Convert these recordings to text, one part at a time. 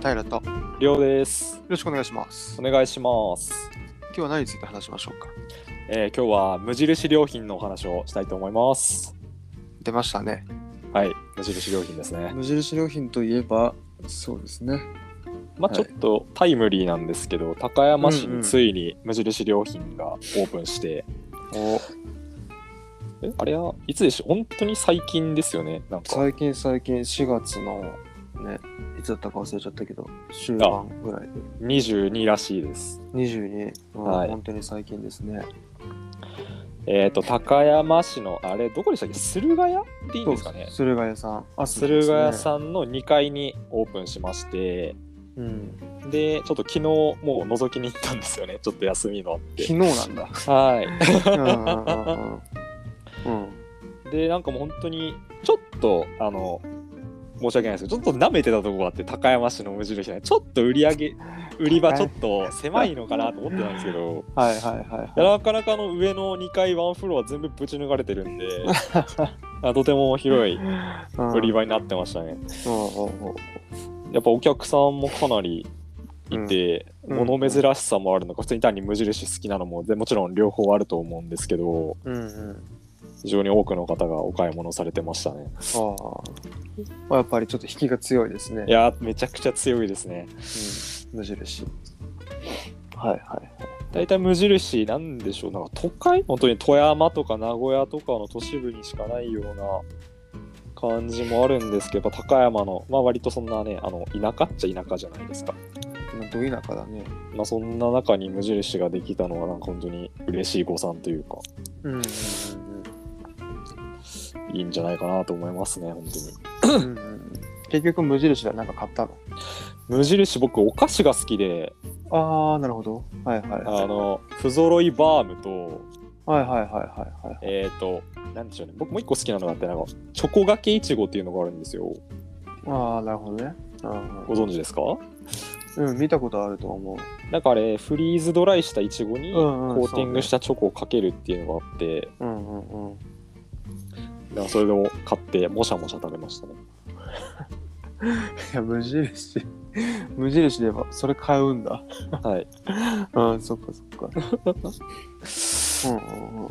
平とよりょうです。ろしくお願いしますお。願いします。今日は何について話しましょうか？えー今日は無印良品のお話をしたいと思います。出ましたね。はい、無印良品ですね。無印良品といえば、そうですね。まあはいちょっとタイムリーなんですけど、高山市うんうんについに無印良品がオープンして、おえあれはいつでしょ本当に最近ですよね。なんか、最近最近4月のね、いつだったか忘れちゃったけど、終盤ぐらいで。22らしいです。22、うんはい本当に最近ですね。えっ、と、高山市の、あれ、どこでしたっけ？駿河屋っていいんですかね？駿河屋さん。あ駿河屋ん。さんの2階にオープンしまして、うん。で、ちょっと昨日もう覗きに行ったんですよね。ちょっと休みのあって。昨日なんだ。はい。うんうんうんうん。うん。で、なんかもう本当に、ちょっと、あの、申し訳ないですけど、ちょっと舐めてたところがあって、高山市の無印ね、ちょっと売り上げ、売り場ちょっと狭いのかなと思ってたんですけど、はいはいはいはなかなかの上の2階ワンフロア全部ぶち抜かれてるんで、あとても広い売り場になってましたね。やっぱお客さんもかなりいて、うん。物珍しさもあるのか、普通に単に無印好きなのも、でもちろん両方あると思うんですけど、うんうん。非常に多くの方がお買い物されてましたね。ああ。まあやっぱりちょっと引きが強いですね。いやー、めちゃくちゃ強いですね。うん、無印。はいはいはい。大体無印なんでしょうなんか都会本当に富山とか名古屋とかの都市部にしかないような感じもあるんですけど高山のまあ割とそんなねあの田舎っちゃ田舎じゃないですかまあ、ど田舎だね。まあそんな中に無印ができたのはなんか本当に嬉しい誤算というかうんうんいいんじゃないかなと思いますね本当に結局無印でなんか買ったの？無印僕お菓子が好きでああ、なるほど。はいはいはい。あの不揃いバームとはいはいはいはいはい。えっ、ー、となんでしょうね僕もう一個好きなのがあってなんかチョコがけいちごっていうのがあるんですよああ、なるほどね。ご存知ですか？うん、うん、見たことあると思う。なんかあれフリーズドライしたいちごにコーティングしたチョコをかけるっていうのがあって、うんうんうん。だからそれを買ってもしゃもしゃ食べましたねいや、無印。無印で言えば、それ買うんだ。はい うん、そっかそっか。うんうん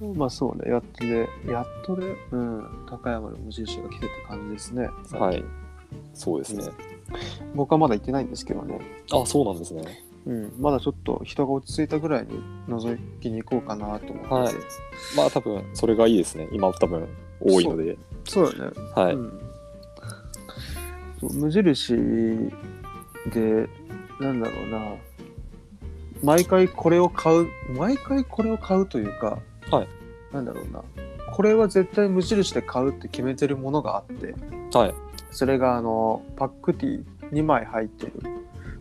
うんうん。まあそうね、やっとで、やっとで、うん、高山の無印が来てって感じですね。はい。そうですね、僕はまだ行ってないんですけどね。あそうなんですねうん、まだちょっと人が落ち着いたぐらいに覗きに行こうかなと思って。て。はい。まあ多分それがいいですね。今多分多いので。そう。だね。はい、うん。無印で、なんだろうな、毎回これを買う、毎回これを買うというか、はい。なんだろうな、これは絶対無印で買うって決めてるものがあって、はい。それがあの、パックティー2枚入ってる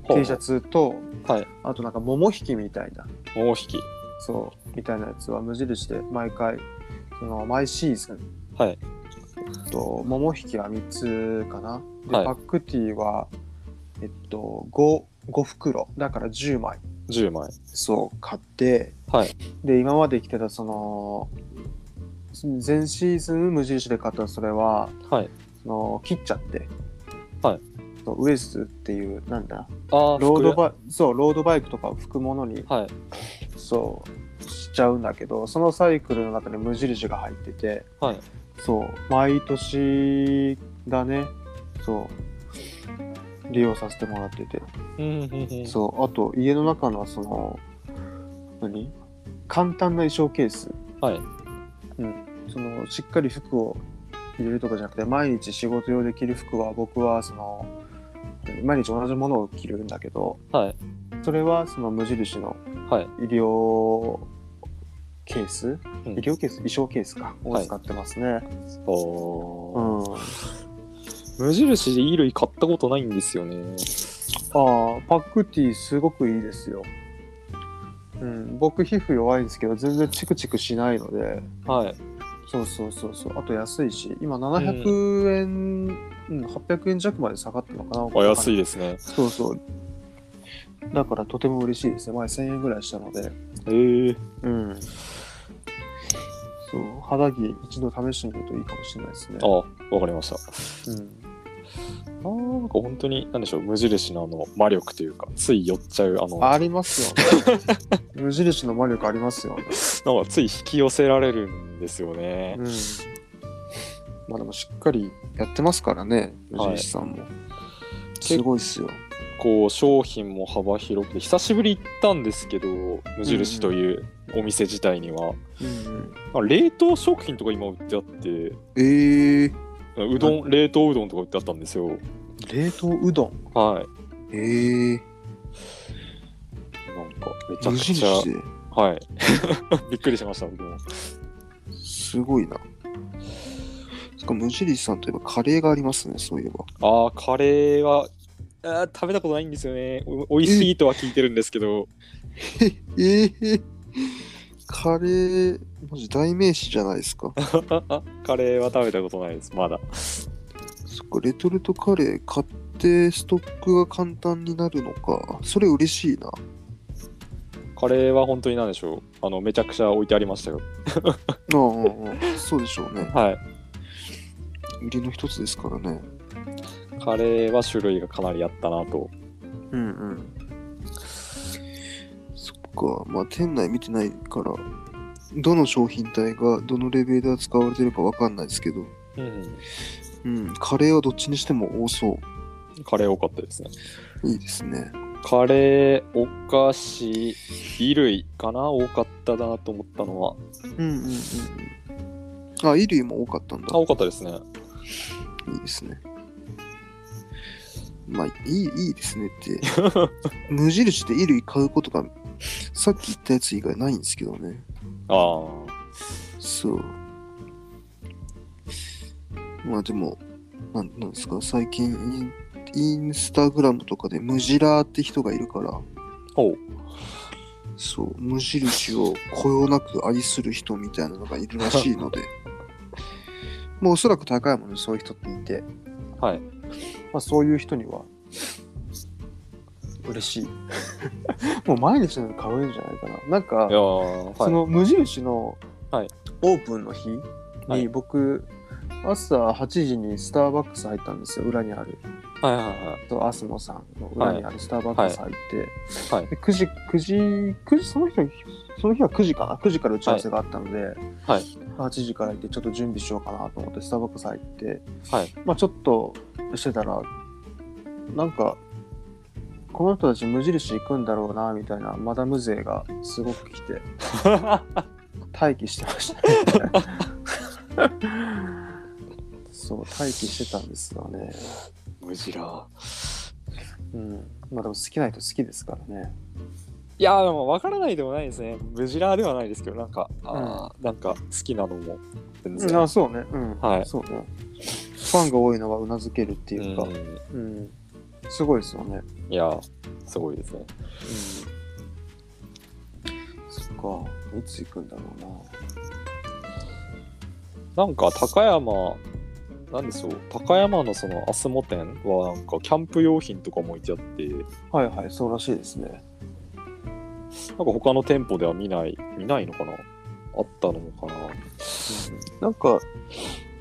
T シャツと、はい。あとなんか桃引きみたいな、もう引き。そう、みたいなやつは無印で毎回、その毎シーズン、はい。えっと、桃引きは3つかな。で、はい。パックティーは、えっと、5、5袋。だから10枚。10枚。そう、買って、はい。で、今まで着てた、その、前シーズン無印で買ったそれは、はい。その、切っちゃって、はいウエスっていう、なんだ、ロードバイそう、ロードバイクとかを拭くものに、はい。そう、しちゃうんだけど、そのサイクルの中に無印が入ってて、はい。そう、毎年だね、そう、利用させてもらってて、そう、あと家の中のその、何？簡単な衣装ケース、はい。うん、その、しっかり服を入れるとかじゃなくて、毎日仕事用で着る服は僕はその、何毎日同じものを着るんだけど、はい。それはその無印のはい。医療ケース、うん。医療ケース？衣装ケースか。をはい。使ってますね。おーうん。無印で衣類買ったことないんですよね。ああ、パックティーすごくいいですよ。うん、僕皮膚弱いんですけど全然チクチクしないので、はい。そうそうそうそう、あと安いし、今700円、うん、800円弱まで下がったのかな。あ安い。いですねそうそう。だからとても嬉しいですね。前1000円ぐらいしたので。へえうん。そう、肌着一度試してみるといいかもしれないですね。あわかりましたうん。あーなんか本当に何でしょう無印のあの魔力というかつい寄っちゃうあのありますよね。無印の魔力ありますよね。なんかつい引き寄せられるんですよねう。ん。まあでもしっかりやってますからね、無印さんも。すごいっすよ。こう商品も幅広くて久しぶり行ったんですけど無印というお店自体には、うんあ冷凍食品とか今売ってあってえー、うどん冷凍うどんとか売ってあったんですよ。冷凍うどん？はい。えー、なんかめちゃ無くちゃはい。びっくりしました僕も。すごいな。しかも無印さんといえばカレーがありますね、そういえば。ああカレーはあー食べたことないんですよねお美味しいとは聞いてるんですけど えー、カレー、マジ代名詞じゃないですか。カレーは食べたことないですまだそっか、レトルトカレー買ってストックが簡単になるのか。それ嬉しいな。カレーは本当に何でしょうあのめちゃくちゃ置いてありましたよああそうでしょうね。はい売りの一つですからね。カレーは種類がかなりあったなとうんうん。そっか、まあ店内見てないから、どの商品体がどのレベルで使われてるかわかんないですけど、うんうん、カレーはどっちにしても多そカレー多かったですねう。いいですね。カレーお菓子衣類かな？多かったなと思ったのはうんうんうんうん。あ、衣類も多かったんだあ。多かったですねいいですね。まあ、いい、いいですねって。無印で衣類買うことが、さっき言ったやつ以外ないんですけどね。ああそう。まあでも、なんなんですか、最近イン、インスタグラムとかでムジラーって人がいるから、おうそう、無印をこよなく愛する人みたいなのがいるらしいので、もうおそらく高山にそういう人っていて、はい。まあ、そういう人には嬉しい。もう毎日のように買うんじゃないかな。なんかいや、ーはい。その無印のはい。オープンの日はい。に僕、朝8時にスターバックス入ったんですよ、裏にある。はいはいはい。とアスモさんの裏にあるスターバックス入って、はい。で9時、9時、9時、その日は、その日は9時かな ?9 時から打ち合わせがあったので、はい8時から行ってちょっと準備しようかなと思ってスターバックス入って、はいまあちょっとしてたら、なんか、この人たち無印行くんだろうな、みたいなマダム勢がすごく来て、待機してましたね。そう、待機してたんですよね。ムジラうん。まあでも好きな人好きですからね。いやーでも分からないでもないですねムジラーではないですけどなんかあー、なんか好きなのも全然、あそうね。うん。はいそうね。ファンが多いのはうなずけるっていうか、うんうん。すごいですよね。いやーすごいですねうん。そっか。いつ行くんだろうな。なんか高山なんでしょう高山のそのアスモ店はなんかキャンプ用品とかも置いてあってはいはい、そうらしいですね。か他の店舗では見ない見ないのかな？あったのかな？なんか、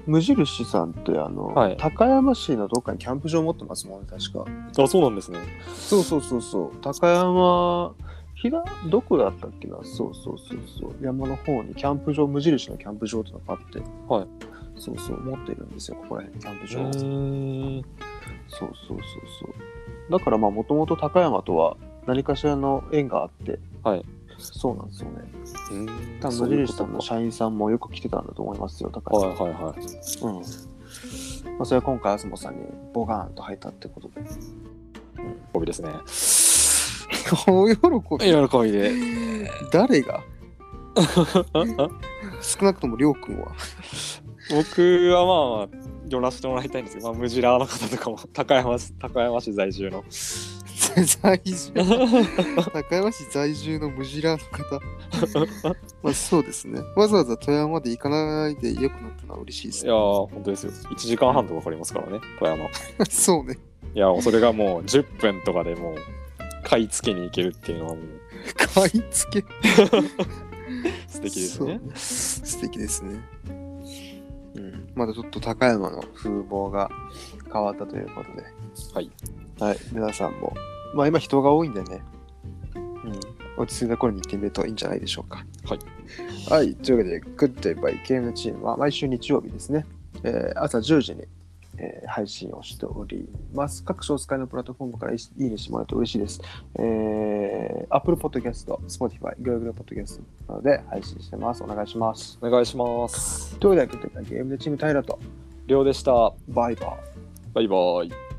無印さんって、あの、はい高山市のどっかにキャンプ場持ってますもんね、確か。あそうなんですねそうそうそうそう。高山、ひら、どこだったっけな？そうそうそうそう。山の方にキャンプ場、無印のキャンプ場ってのがあって。はい。そうそう、持ってるんですよ、ここら辺、キャンプ場。そうそうそうそう。だからまあ、もともと高山とは何かしらの縁があって、はい。そうなんですよね。うん多分無印さんの社員さんもよく来てたんだと思いますよ、高はい山。はいはいうん。まあ、それは今回、東さんにボガーンと入ったってことで。喜びですね お喜び。喜びで誰が？少なくともりょうくんは。僕はまあまあ寄らせてもらいたいんですけど、まあ、ムジラーの方とかも高山市高山市在住の在住高山市在住のムジラーの方。まあそうですね。わざわざ富山まで行かないでよくなったのは嬉しいですね。いやー本当ですよ。1時間半とかかかりますからね富山。い そうね。やーそれがもう10分とかでもう買い付けに行けるっていうのはもう 買い付け？素敵ですね。素敵ですね。うん。またちょっと高山の風貌が変わったということで、はい。はい、皆さんも、まあ今人が多いんでね、うん。落ち着いた頃に行ってみるといいんじゃないでしょうか。はい。はい、というわけで、グッドバイゲームチームは毎週日曜日ですね、えー朝10時に、えー配信をしております。各種お使いのプラットフォームからいいねしてもらうと嬉しいです。えー、Apple Podcast、Spotify、Google Podcast などで配信してます。お願いします。お願いします。というわけで、グッドバイゲームチーム平と、りょうでした。バイバイ。バイバイ。